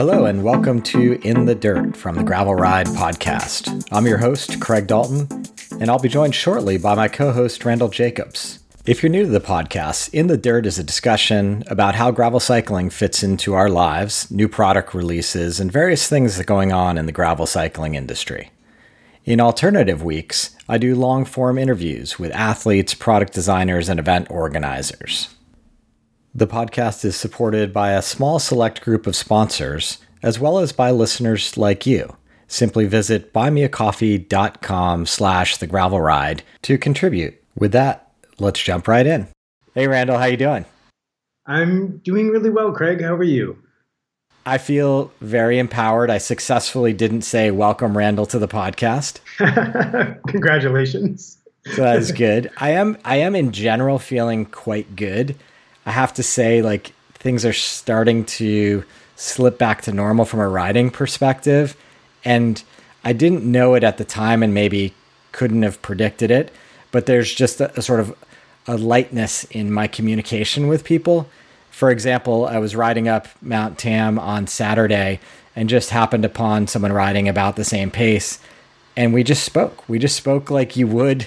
Hello, and welcome to In the Dirt from the Gravel Ride podcast. I'm your host, Craig Dalton, and I'll be joined shortly by my co host, Randall Jacobs. If you're new to the podcast, In the Dirt is a discussion about how gravel cycling fits into our lives, new product releases, and various things that are going on in the gravel cycling industry. In alternative weeks, I do long form interviews with athletes, product designers, and event organizers. The podcast is supported by a small select group of sponsors, as well as by listeners like you. Simply visit buymeacoffee.com slash the gravel ride to contribute. With that, let's jump right in. Hey Randall, how you doing? I'm doing really well, Craig. How are you? I feel very empowered. I successfully didn't say welcome Randall to the podcast. Congratulations. So that is good. I am I am in general feeling quite good. I have to say, like things are starting to slip back to normal from a riding perspective. And I didn't know it at the time and maybe couldn't have predicted it, but there's just a, a sort of a lightness in my communication with people. For example, I was riding up Mount Tam on Saturday and just happened upon someone riding about the same pace. And we just spoke. We just spoke like you would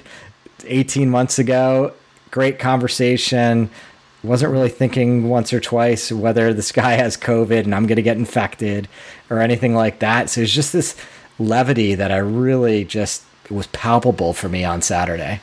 18 months ago. Great conversation wasn't really thinking once or twice whether this guy has COVID and I'm going to get infected or anything like that. So it's just this levity that I really just was palpable for me on Saturday.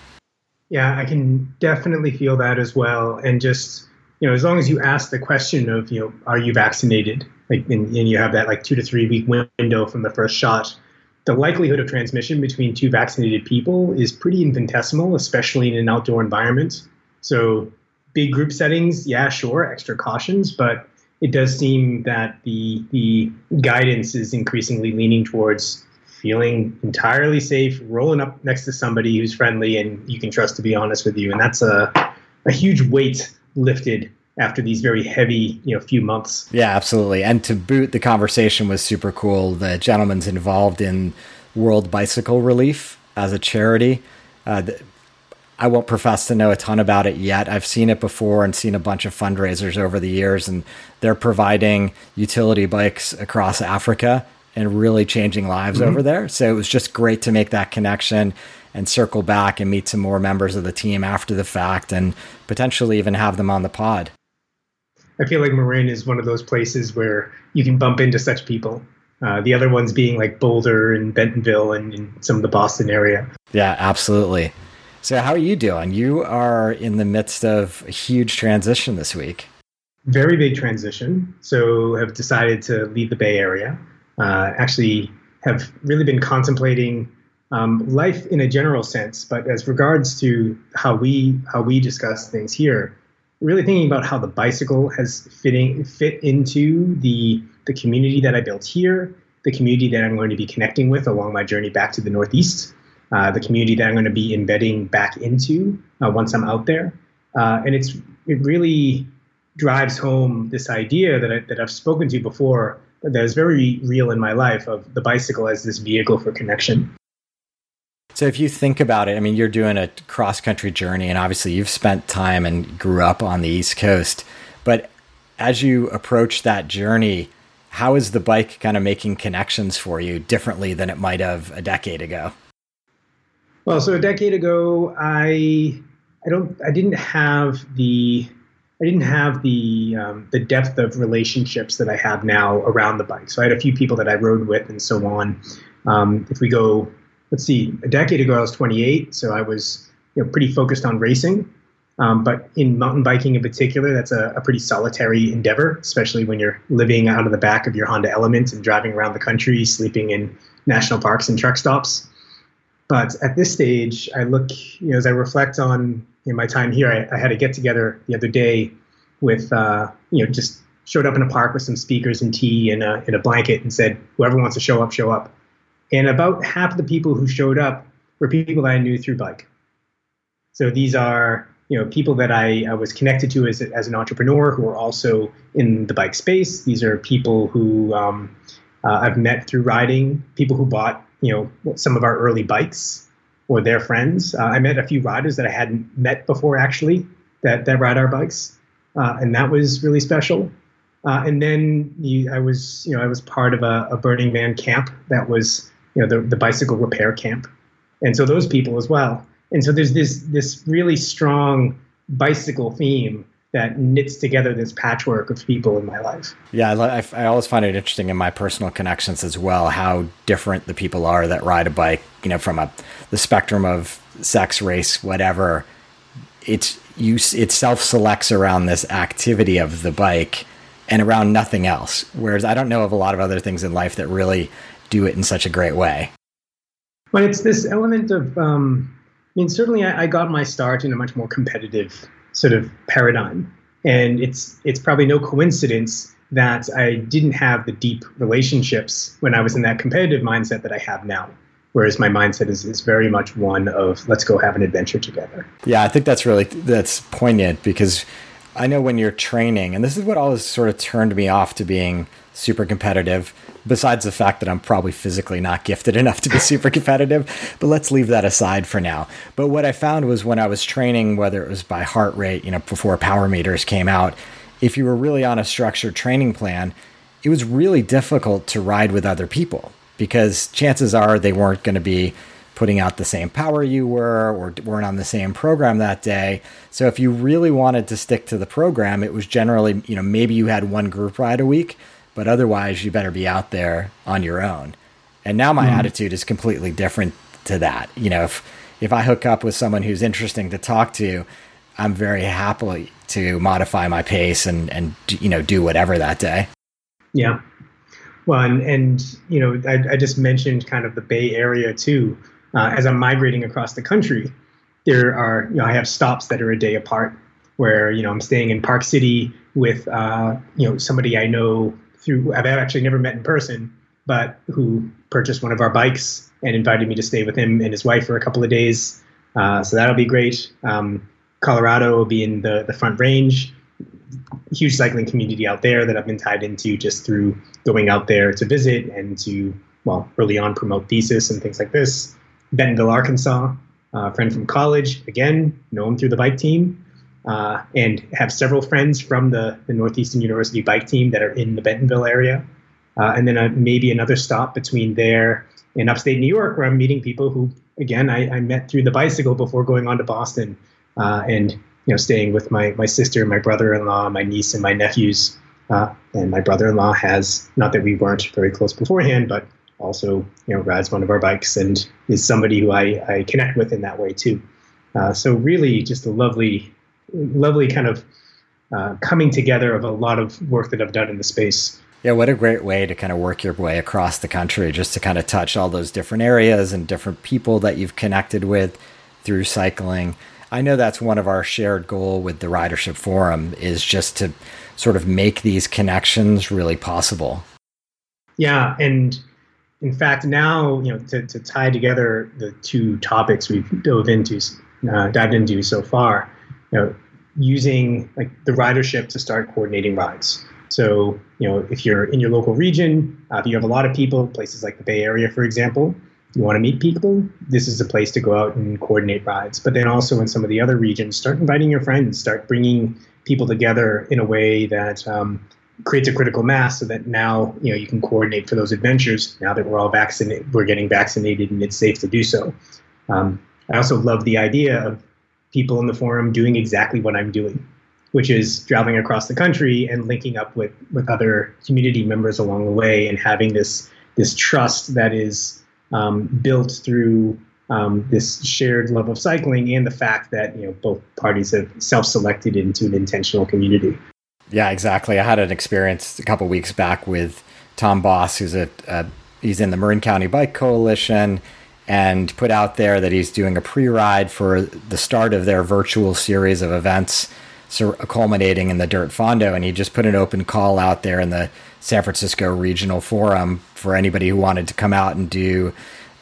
Yeah, I can definitely feel that as well. And just you know, as long as you ask the question of you know, are you vaccinated? Like, and, and you have that like two to three week window from the first shot. The likelihood of transmission between two vaccinated people is pretty infinitesimal, especially in an outdoor environment. So big group settings, yeah, sure, extra cautions, but it does seem that the the guidance is increasingly leaning towards feeling entirely safe, rolling up next to somebody who's friendly and you can trust to be honest with you, and that's a a huge weight lifted after these very heavy, you know, few months. Yeah, absolutely. And to boot, the conversation was super cool. The gentleman's involved in World Bicycle Relief as a charity. Uh, I won't profess to know a ton about it yet. I've seen it before and seen a bunch of fundraisers over the years, and they're providing utility bikes across Africa and really changing lives mm-hmm. over there. So it was just great to make that connection and circle back and meet some more members of the team after the fact and potentially even have them on the pod. I feel like Marin is one of those places where you can bump into such people. Uh, the other ones being like Boulder and Bentonville and, and some of the Boston area. Yeah, absolutely. So, how are you doing? You are in the midst of a huge transition this week. Very big transition. So, have decided to leave the Bay Area. Uh, actually, have really been contemplating um, life in a general sense, but as regards to how we how we discuss things here, really thinking about how the bicycle has fitting fit into the the community that I built here, the community that I'm going to be connecting with along my journey back to the Northeast, uh, the community that I'm going to be embedding back into uh, once I'm out there. Uh, and it's it really drives home this idea that, I, that I've spoken to before that is very real in my life of the bicycle as this vehicle for connection. So if you think about it, I mean, you're doing a cross country journey, and obviously you've spent time and grew up on the East Coast. But as you approach that journey, how is the bike kind of making connections for you differently than it might have a decade ago? Well, so a decade ago, I I don't I didn't have the I didn't have the um, the depth of relationships that I have now around the bike. So I had a few people that I rode with and so on. Um, if we go, let's see, a decade ago I was 28, so I was you know pretty focused on racing. Um, but in mountain biking in particular, that's a, a, pretty solitary endeavor, especially when you're living out of the back of your Honda Element and driving around the country, sleeping in national parks and truck stops. But at this stage, I look, you know, as I reflect on in my time here, I, I had a get together the other day with, uh, you know, just showed up in a park with some speakers and tea and a, and a blanket and said, whoever wants to show up, show up. And about half of the people who showed up were people that I knew through bike. So these are, you know, people that I, I was connected to as, as an entrepreneur who are also in the bike space. These are people who um, uh, I've met through riding, people who bought you know some of our early bikes or their friends. Uh, I met a few riders that I hadn't met before actually that that ride our bikes, uh, and that was really special. Uh, and then you, I was, you know, I was part of a, a, Burning Man camp that was, you know, the, the bicycle repair camp, and so those people as well. And so there's this this really strong bicycle theme that knits together this patchwork of people in my life. Yeah, I, I, always find it interesting in my personal connections as well how different the people are that ride a bike. You know, from a the spectrum of sex, race, whatever. It's you. It self selects around this activity of the bike and around nothing else. Whereas I don't know of a lot of other things in life that really do it in such a great way. But it's this element of. Um, I mean, certainly I, I got my start in a much more competitive sort of paradigm. And it's it's probably no coincidence that I didn't have the deep relationships when I was in that competitive mindset that I have now. Whereas my mindset is, is very much one of let's go have an adventure together. Yeah, I think that's really that's poignant because I know when you're training, and this is what always sort of turned me off to being super competitive, besides the fact that I'm probably physically not gifted enough to be super competitive. But let's leave that aside for now. But what I found was when I was training, whether it was by heart rate, you know, before power meters came out, if you were really on a structured training plan, it was really difficult to ride with other people because chances are they weren't going to be putting out the same power you were or weren't on the same program that day. So if you really wanted to stick to the program, it was generally, you know, maybe you had one group ride a week, but otherwise you better be out there on your own. And now my mm. attitude is completely different to that. You know, if if I hook up with someone who's interesting to talk to, I'm very happily to modify my pace and and you know do whatever that day. Yeah. Well, and, and you know, I, I just mentioned kind of the Bay Area too uh, as I'm migrating across the country, there are you know I have stops that are a day apart where you know I'm staying in Park City with uh, you know somebody I know through I've actually never met in person, but who purchased one of our bikes and invited me to stay with him and his wife for a couple of days. Uh, so that'll be great. Um, Colorado will be in the the Front Range, huge cycling community out there that I've been tied into just through going out there to visit and to well early on promote thesis and things like this. Bentonville, Arkansas, a friend from college, again, know him through the bike team, uh, and have several friends from the, the Northeastern University bike team that are in the Bentonville area. Uh, and then uh, maybe another stop between there and upstate New York, where I'm meeting people who, again, I, I met through the bicycle before going on to Boston, uh, and you know, staying with my my sister, my brother-in-law, my niece, and my nephews. Uh, and my brother-in-law has not that we weren't very close beforehand, but also you know rides one of our bikes and is somebody who I, I connect with in that way too. Uh, so really, just a lovely, lovely kind of uh, coming together of a lot of work that I've done in the space. Yeah, what a great way to kind of work your way across the country, just to kind of touch all those different areas and different people that you've connected with through cycling. I know that's one of our shared goal with the ridership forum is just to sort of make these connections really possible. Yeah, and in fact, now you know to, to tie together the two topics we've dove into, uh, dived into so far, you know, using like the ridership to start coordinating rides. So you know, if you're in your local region, uh, if you have a lot of people, places like the Bay Area, for example, you want to meet people, this is a place to go out and coordinate rides. But then also in some of the other regions, start inviting your friends, start bringing people together in a way that um, creates a critical mass so that now you know you can coordinate for those adventures. Now that we're all vaccinated we're getting vaccinated and it's safe to do so. Um, i also love the idea of people in the forum doing exactly what i'm doing which is traveling across the country and linking up with with other community members along the way and having this this trust that is um, built through um, this shared love of cycling and the fact that you know both parties have self-selected into an intentional community yeah, exactly. I had an experience a couple weeks back with Tom Boss, who's a, a he's in the Marin County Bike Coalition, and put out there that he's doing a pre-ride for the start of their virtual series of events, so culminating in the Dirt Fondo. And he just put an open call out there in the San Francisco Regional Forum for anybody who wanted to come out and do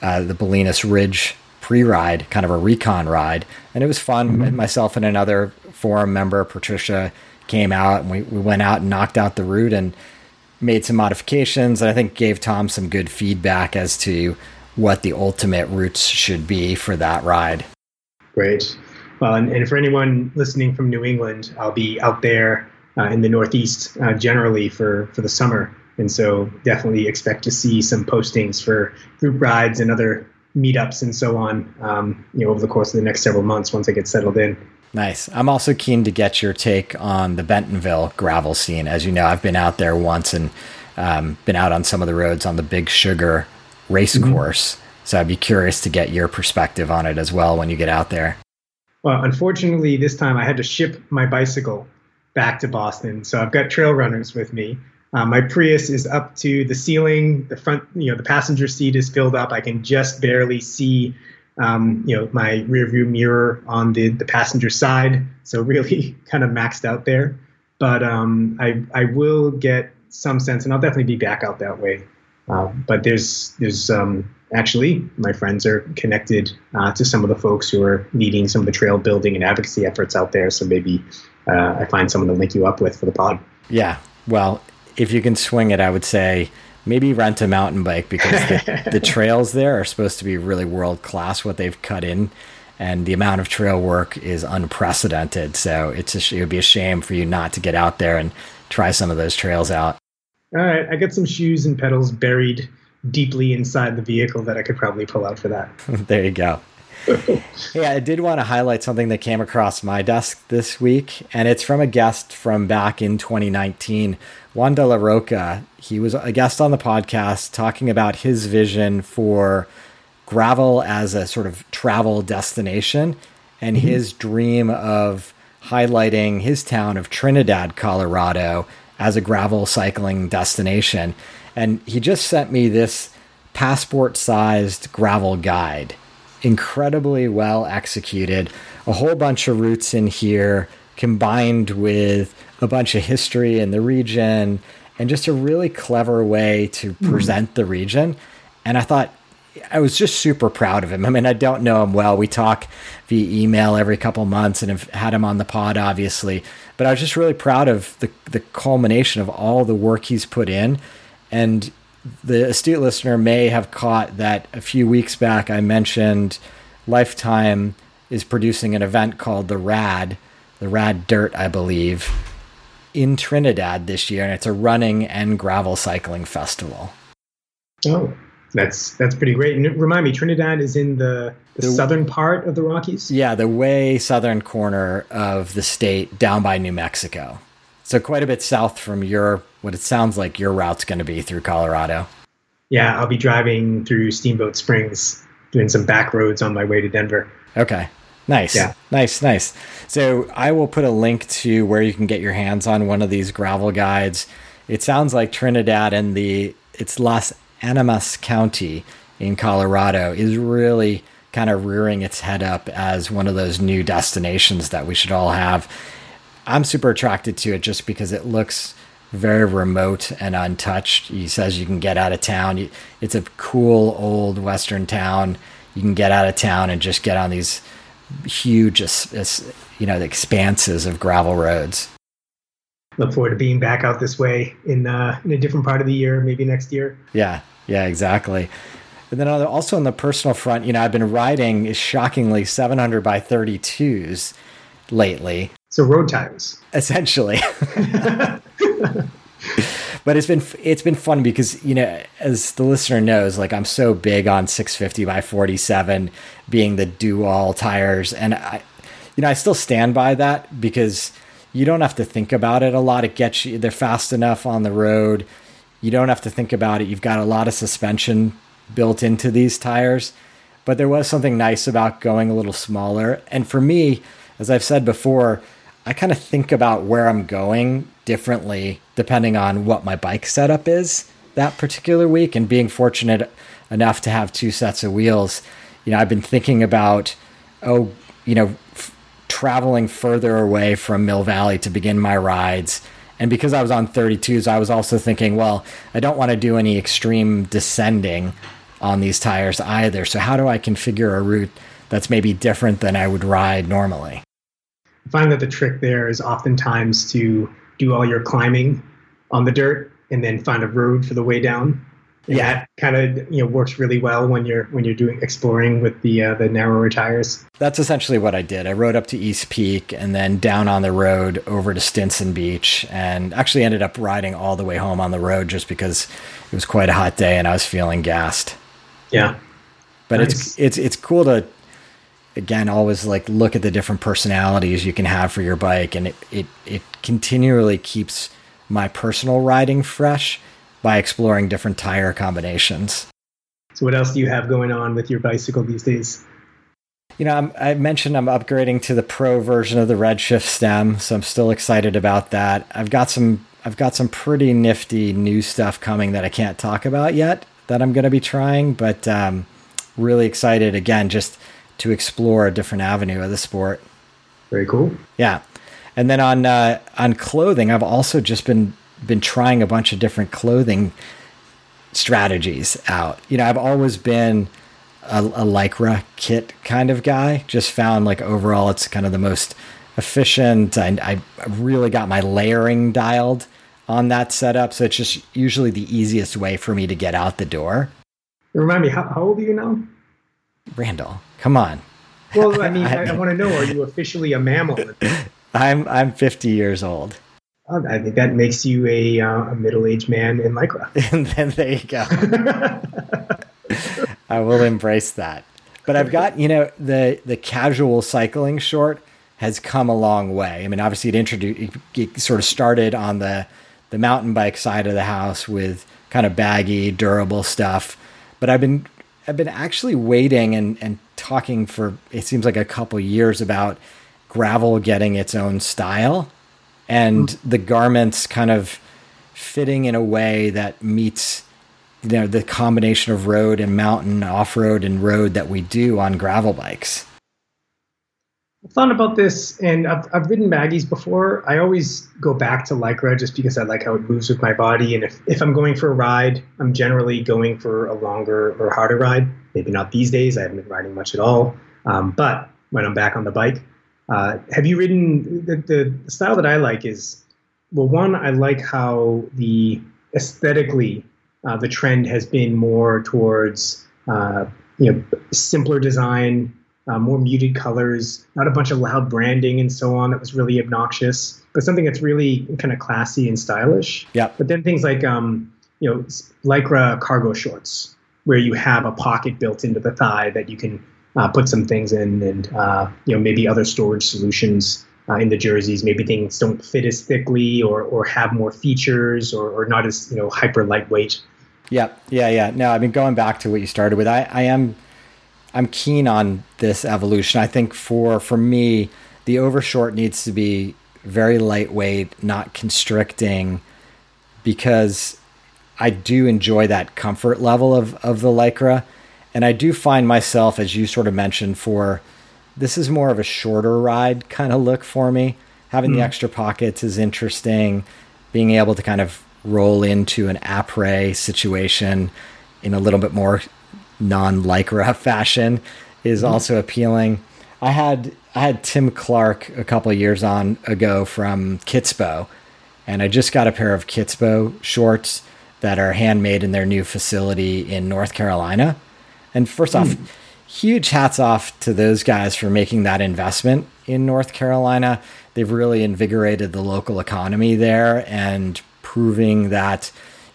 uh, the Bolinas Ridge pre-ride, kind of a recon ride, and it was fun. Mm-hmm. Myself and another forum member, Patricia came out and we, we went out and knocked out the route and made some modifications. And I think gave Tom some good feedback as to what the ultimate routes should be for that ride. Great. Well, and, and for anyone listening from New England, I'll be out there uh, in the Northeast uh, generally for for the summer, and so definitely expect to see some postings for group rides and other meetups and so on. Um, you know, over the course of the next several months once I get settled in. Nice. I'm also keen to get your take on the Bentonville gravel scene. As you know, I've been out there once and um, been out on some of the roads on the Big Sugar race mm-hmm. course. So I'd be curious to get your perspective on it as well when you get out there. Well, unfortunately, this time I had to ship my bicycle back to Boston. So I've got trail runners with me. Uh, my Prius is up to the ceiling. The front, you know, the passenger seat is filled up. I can just barely see um, you know, my rear view mirror on the, the passenger side. So really kind of maxed out there. But um, I, I will get some sense, and I'll definitely be back out that way. Uh, but there's there's um, actually my friends are connected uh, to some of the folks who are leading some of the trail building and advocacy efforts out there. So maybe uh, I find someone to link you up with for the pod. Yeah, well, if you can swing it, I would say maybe rent a mountain bike because the, the trails there are supposed to be really world class. What they've cut in, and the amount of trail work is unprecedented. So it's a, it would be a shame for you not to get out there and try some of those trails out. All right, I got some shoes and pedals buried deeply inside the vehicle that I could probably pull out for that. there you go. Hey, I did want to highlight something that came across my desk this week, and it's from a guest from back in 2019, Juan de la Roca. He was a guest on the podcast talking about his vision for gravel as a sort of travel destination and mm-hmm. his dream of highlighting his town of Trinidad, Colorado as a gravel cycling destination. And he just sent me this passport sized gravel guide incredibly well executed. A whole bunch of routes in here combined with a bunch of history in the region and just a really clever way to hmm. present mm. the region. And I thought I was just super proud of him. I mean, I don't know him well. We talk via email every couple months and have had him on the pod, obviously. But I was just really proud of the the culmination of all the work he's put in. And the astute listener may have caught that a few weeks back I mentioned Lifetime is producing an event called the RAD, the RAD Dirt, I believe, in Trinidad this year, and it's a running and gravel cycling festival. Oh, that's that's pretty great. And remind me, Trinidad is in the, the, the southern part of the Rockies. Yeah, the way southern corner of the state, down by New Mexico. So quite a bit south from your what it sounds like your route's going to be through Colorado. Yeah, I'll be driving through Steamboat Springs, doing some back roads on my way to Denver. Okay. Nice. Yeah. Nice, nice. So I will put a link to where you can get your hands on one of these gravel guides. It sounds like Trinidad and the it's Las Animas County in Colorado is really kind of rearing its head up as one of those new destinations that we should all have. I'm super attracted to it just because it looks very remote and untouched. He says you can get out of town. It's a cool old western town. You can get out of town and just get on these huge, you know, expanses of gravel roads. Look forward to being back out this way in uh, in a different part of the year, maybe next year. Yeah, yeah, exactly. And then also on the personal front, you know, I've been riding shockingly 700 by 32s lately. So road tires, essentially. but it's been it's been fun because you know as the listener knows like i'm so big on 650 by 47 being the do all tires. And i you know i still stand by that because you don't have to think about it a lot. It gets you they're fast enough on the road. You don't have to think about it. You've got a lot of suspension built into these tires. But there was something nice about going a little smaller. And for me as i've said before I kind of think about where I'm going differently depending on what my bike setup is that particular week. And being fortunate enough to have two sets of wheels, you know, I've been thinking about, oh, you know, f- traveling further away from Mill Valley to begin my rides. And because I was on 32s, I was also thinking, well, I don't want to do any extreme descending on these tires either. So, how do I configure a route that's maybe different than I would ride normally? I find that the trick there is oftentimes to do all your climbing on the dirt and then find a road for the way down. yeah, that kind of you know works really well when you're when you're doing exploring with the uh, the narrower tires. That's essentially what I did. I rode up to East Peak and then down on the road over to Stinson Beach, and actually ended up riding all the way home on the road just because it was quite a hot day and I was feeling gassed. Yeah, but nice. it's it's it's cool to again always like look at the different personalities you can have for your bike, and it it it continually keeps my personal riding fresh by exploring different tire combinations. So, what else do you have going on with your bicycle these days? You know, I'm, i mentioned I'm upgrading to the pro version of the Redshift stem, so I'm still excited about that. I've got some I've got some pretty nifty new stuff coming that I can't talk about yet that I'm going to be trying, but um, really excited again just to explore a different avenue of the sport. Very cool. Yeah, and then on uh, on clothing, I've also just been been trying a bunch of different clothing strategies out. You know, I've always been a, a lycra kit kind of guy. Just found like overall, it's kind of the most efficient. I, I really got my layering dialed on that setup, so it's just usually the easiest way for me to get out the door. Remind me, how, how old are you now? Randall, come on. Well, I mean, I, I want to know: Are you officially a mammal? I'm I'm 50 years old. I think that makes you a, uh, a middle-aged man in lycra. and then there you go. I will embrace that. But I've got you know the the casual cycling short has come a long way. I mean, obviously it introduced it sort of started on the the mountain bike side of the house with kind of baggy, durable stuff. But I've been I've been actually waiting and and talking for it seems like a couple years about gravel getting its own style and mm. the garments kind of fitting in a way that meets you know the combination of road and mountain off-road and road that we do on gravel bikes i've thought about this and I've, I've ridden baggies before. I always go back to lycra just because i like how it moves with my body and if, if i'm going for a ride i'm generally going for a longer or harder ride. Maybe not these days i haven't been riding much at all um, but when i'm back on the bike uh, have you ridden the, the style that I like is well, one, I like how the aesthetically uh, the trend has been more towards uh, you know simpler design, uh, more muted colors, not a bunch of loud branding and so on that was really obnoxious, but something that's really kind of classy and stylish. Yeah. But then things like um, you know lycra cargo shorts, where you have a pocket built into the thigh that you can uh, put some things in, and uh, you know maybe other storage solutions uh, in the jerseys. Maybe things don't fit as thickly, or or have more features, or, or not as you know hyper lightweight. Yeah, yeah, yeah. No, I mean going back to what you started with, I, I am I'm keen on this evolution. I think for for me, the overshort needs to be very lightweight, not constricting, because I do enjoy that comfort level of of the lycra. And I do find myself, as you sort of mentioned, for this is more of a shorter ride kind of look for me. Having mm. the hmm. extra pockets is interesting. Being able to kind of roll into an après situation in a little bit more non lycra fashion is mm. also appealing. I had I had Tim Clark a couple years on ago from Kitsbow, and I just got a pair of Kitsbow shorts that are handmade in their new facility in North Carolina. And first off, mm. huge hats off to those guys for making that investment in North Carolina. They've really invigorated the local economy there and proving that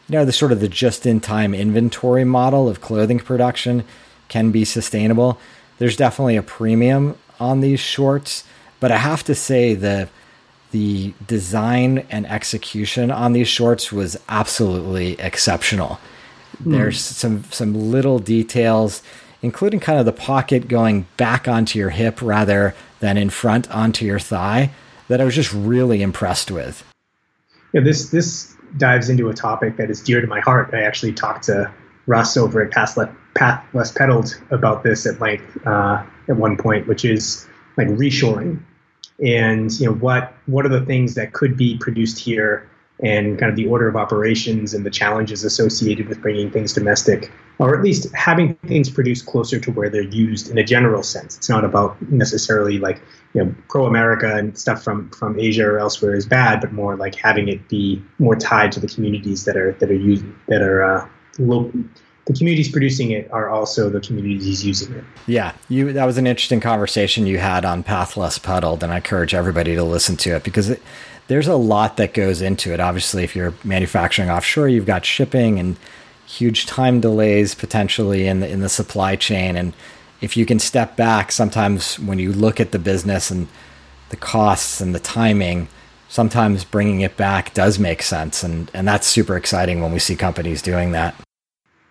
you know the sort of the just in time inventory model of clothing production can be sustainable. There's definitely a premium on these shorts, but I have to say the the design and execution on these shorts was absolutely exceptional. Hmm. There's some some little details, including kind of the pocket going back onto your hip rather than in front onto your thigh, that I was just really impressed with. Yeah, this this dives into a topic that is dear to my heart. I actually talked to Russ over at Path, Le- Path Less Pedaled about this at length uh, at one point, which is like reshoring, and you know what what are the things that could be produced here and kind of the order of operations and the challenges associated with bringing things domestic, or at least having things produced closer to where they're used in a general sense. It's not about necessarily like you know pro America and stuff from from Asia or elsewhere is bad, but more like having it be more tied to the communities that are that are used that are uh, local the communities producing it are also the communities using it. Yeah, you that was an interesting conversation you had on Path Less Pedaled, and I encourage everybody to listen to it because it, there's a lot that goes into it. Obviously, if you're manufacturing offshore, you've got shipping and huge time delays potentially in the in the supply chain, and if you can step back, sometimes when you look at the business and the costs and the timing, sometimes bringing it back does make sense, and and that's super exciting when we see companies doing that.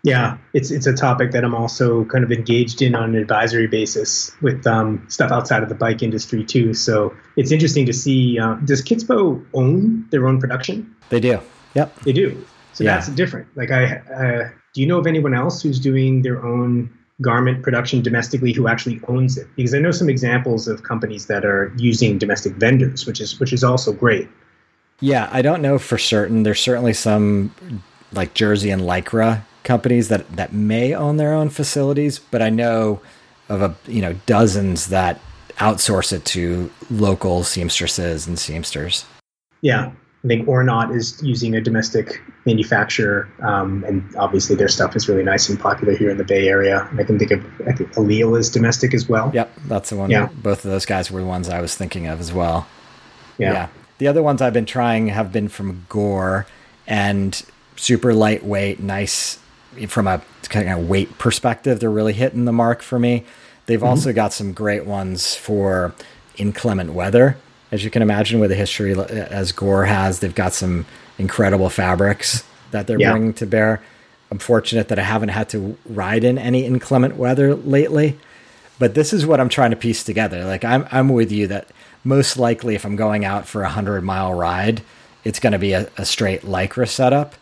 Yeah, it's it's a topic that I'm also kind of engaged in on an advisory basis with um, stuff outside of the bike industry too. So it's interesting to see. Uh, does Kitsbow own their own production? They do. Yep. They do. So yeah. that's different. Like I, uh, do you know of anyone else who's doing their own garment production domestically who actually owns it? Because I know some examples of companies that are using domestic vendors, which is which is also great. Yeah, I don't know for certain. There's certainly some like Jersey and Lycra companies that that may own their own facilities, but I know of a you know dozens that outsource it to local seamstresses and seamsters. Yeah, I think Ornot is using a domestic manufacturer, um, and obviously their stuff is really nice and popular here in the Bay Area. And I can think of I think Alil is domestic as well. Yep, that's the one. Yeah. both of those guys were the ones I was thinking of as well. Yeah. yeah. The other ones I've been trying have been from Gore and super lightweight, nice from a kind of weight perspective, they're really hitting the mark for me. They've mm-hmm. also got some great ones for inclement weather, as you can imagine, with a history as Gore has. They've got some incredible fabrics that they're yeah. bringing to bear. I'm fortunate that I haven't had to ride in any inclement weather lately, but this is what I'm trying to piece together. Like I'm, I'm with you that most likely if I'm going out for a hundred mile ride, it's going to be a, a straight lycra setup.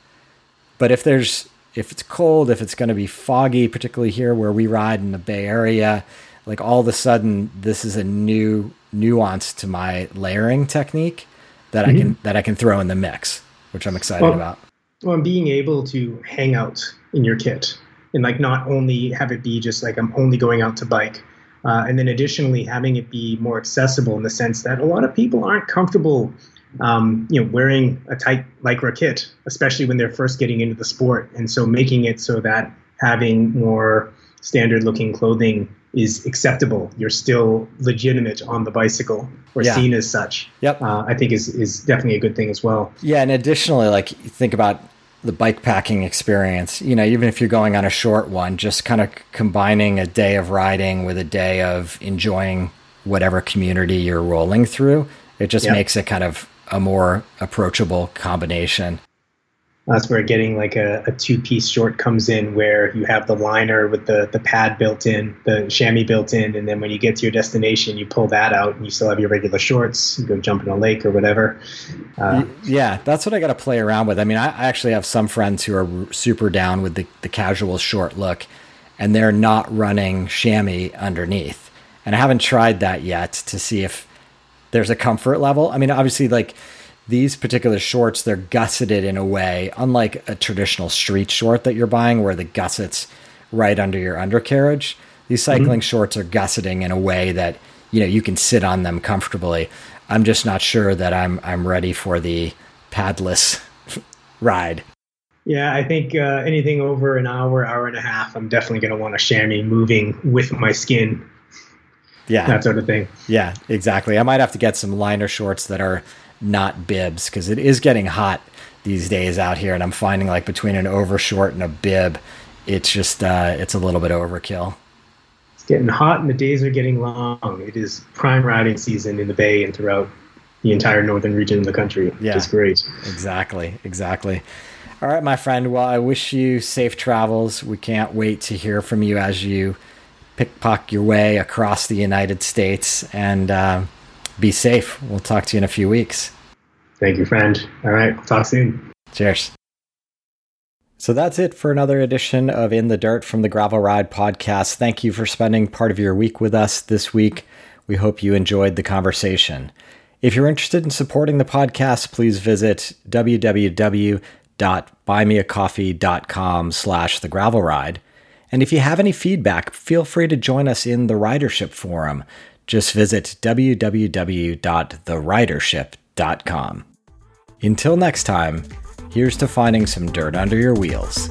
But if there's if it's cold, if it's going to be foggy, particularly here where we ride in the Bay Area, like all of a sudden this is a new nuance to my layering technique that mm-hmm. I can that I can throw in the mix, which I'm excited well, about. Well, and being able to hang out in your kit and like not only have it be just like I'm only going out to bike, uh, and then additionally having it be more accessible in the sense that a lot of people aren't comfortable um, you know, wearing a tight lycra kit, especially when they're first getting into the sport. And so making it so that having more standard looking clothing is acceptable. You're still legitimate on the bicycle or yeah. seen as such. Yep. Uh, I think is, is definitely a good thing as well. Yeah. And additionally, like think about the bike packing experience, you know, even if you're going on a short one, just kind of combining a day of riding with a day of enjoying whatever community you're rolling through. It just yep. makes it kind of a more approachable combination. That's where getting like a, a two piece short comes in, where you have the liner with the, the pad built in, the chamois built in, and then when you get to your destination, you pull that out and you still have your regular shorts, you go jump in a lake or whatever. Uh, yeah, that's what I got to play around with. I mean, I, I actually have some friends who are super down with the, the casual short look, and they're not running chamois underneath. And I haven't tried that yet to see if there's a comfort level. I mean, obviously, like these particular shorts, they're gusseted in a way, unlike a traditional street short that you're buying, where the gussets right under your undercarriage. These mm-hmm. cycling mm-hmm. shorts are gusseting in a way that you know you can sit on them comfortably. I'm just not sure that I'm I'm ready for the padless ride. Yeah, I think uh, anything over an hour, hour and a half, I'm definitely going to want a chamois moving with my skin yeah, that sort of thing. Yeah, exactly. I might have to get some liner shorts that are not bibs because it is getting hot these days out here, and I'm finding like between an overshort and a bib, it's just uh, it's a little bit overkill. It's getting hot, and the days are getting long. It is prime riding season in the Bay and throughout the entire northern region of the country. Yeah, it's great. Exactly, exactly. All right, my friend. Well, I wish you safe travels. We can't wait to hear from you as you pickpocket your way across the United States and uh, be safe. We'll talk to you in a few weeks. Thank you, friend. All right, we'll talk soon. Cheers. So that's it for another edition of In the Dirt from the Gravel Ride podcast. Thank you for spending part of your week with us this week. We hope you enjoyed the conversation. If you're interested in supporting the podcast, please visit www.buymeacoffee.com slash the gravel ride and if you have any feedback, feel free to join us in the Ridership Forum. Just visit www.theridership.com. Until next time, here's to finding some dirt under your wheels.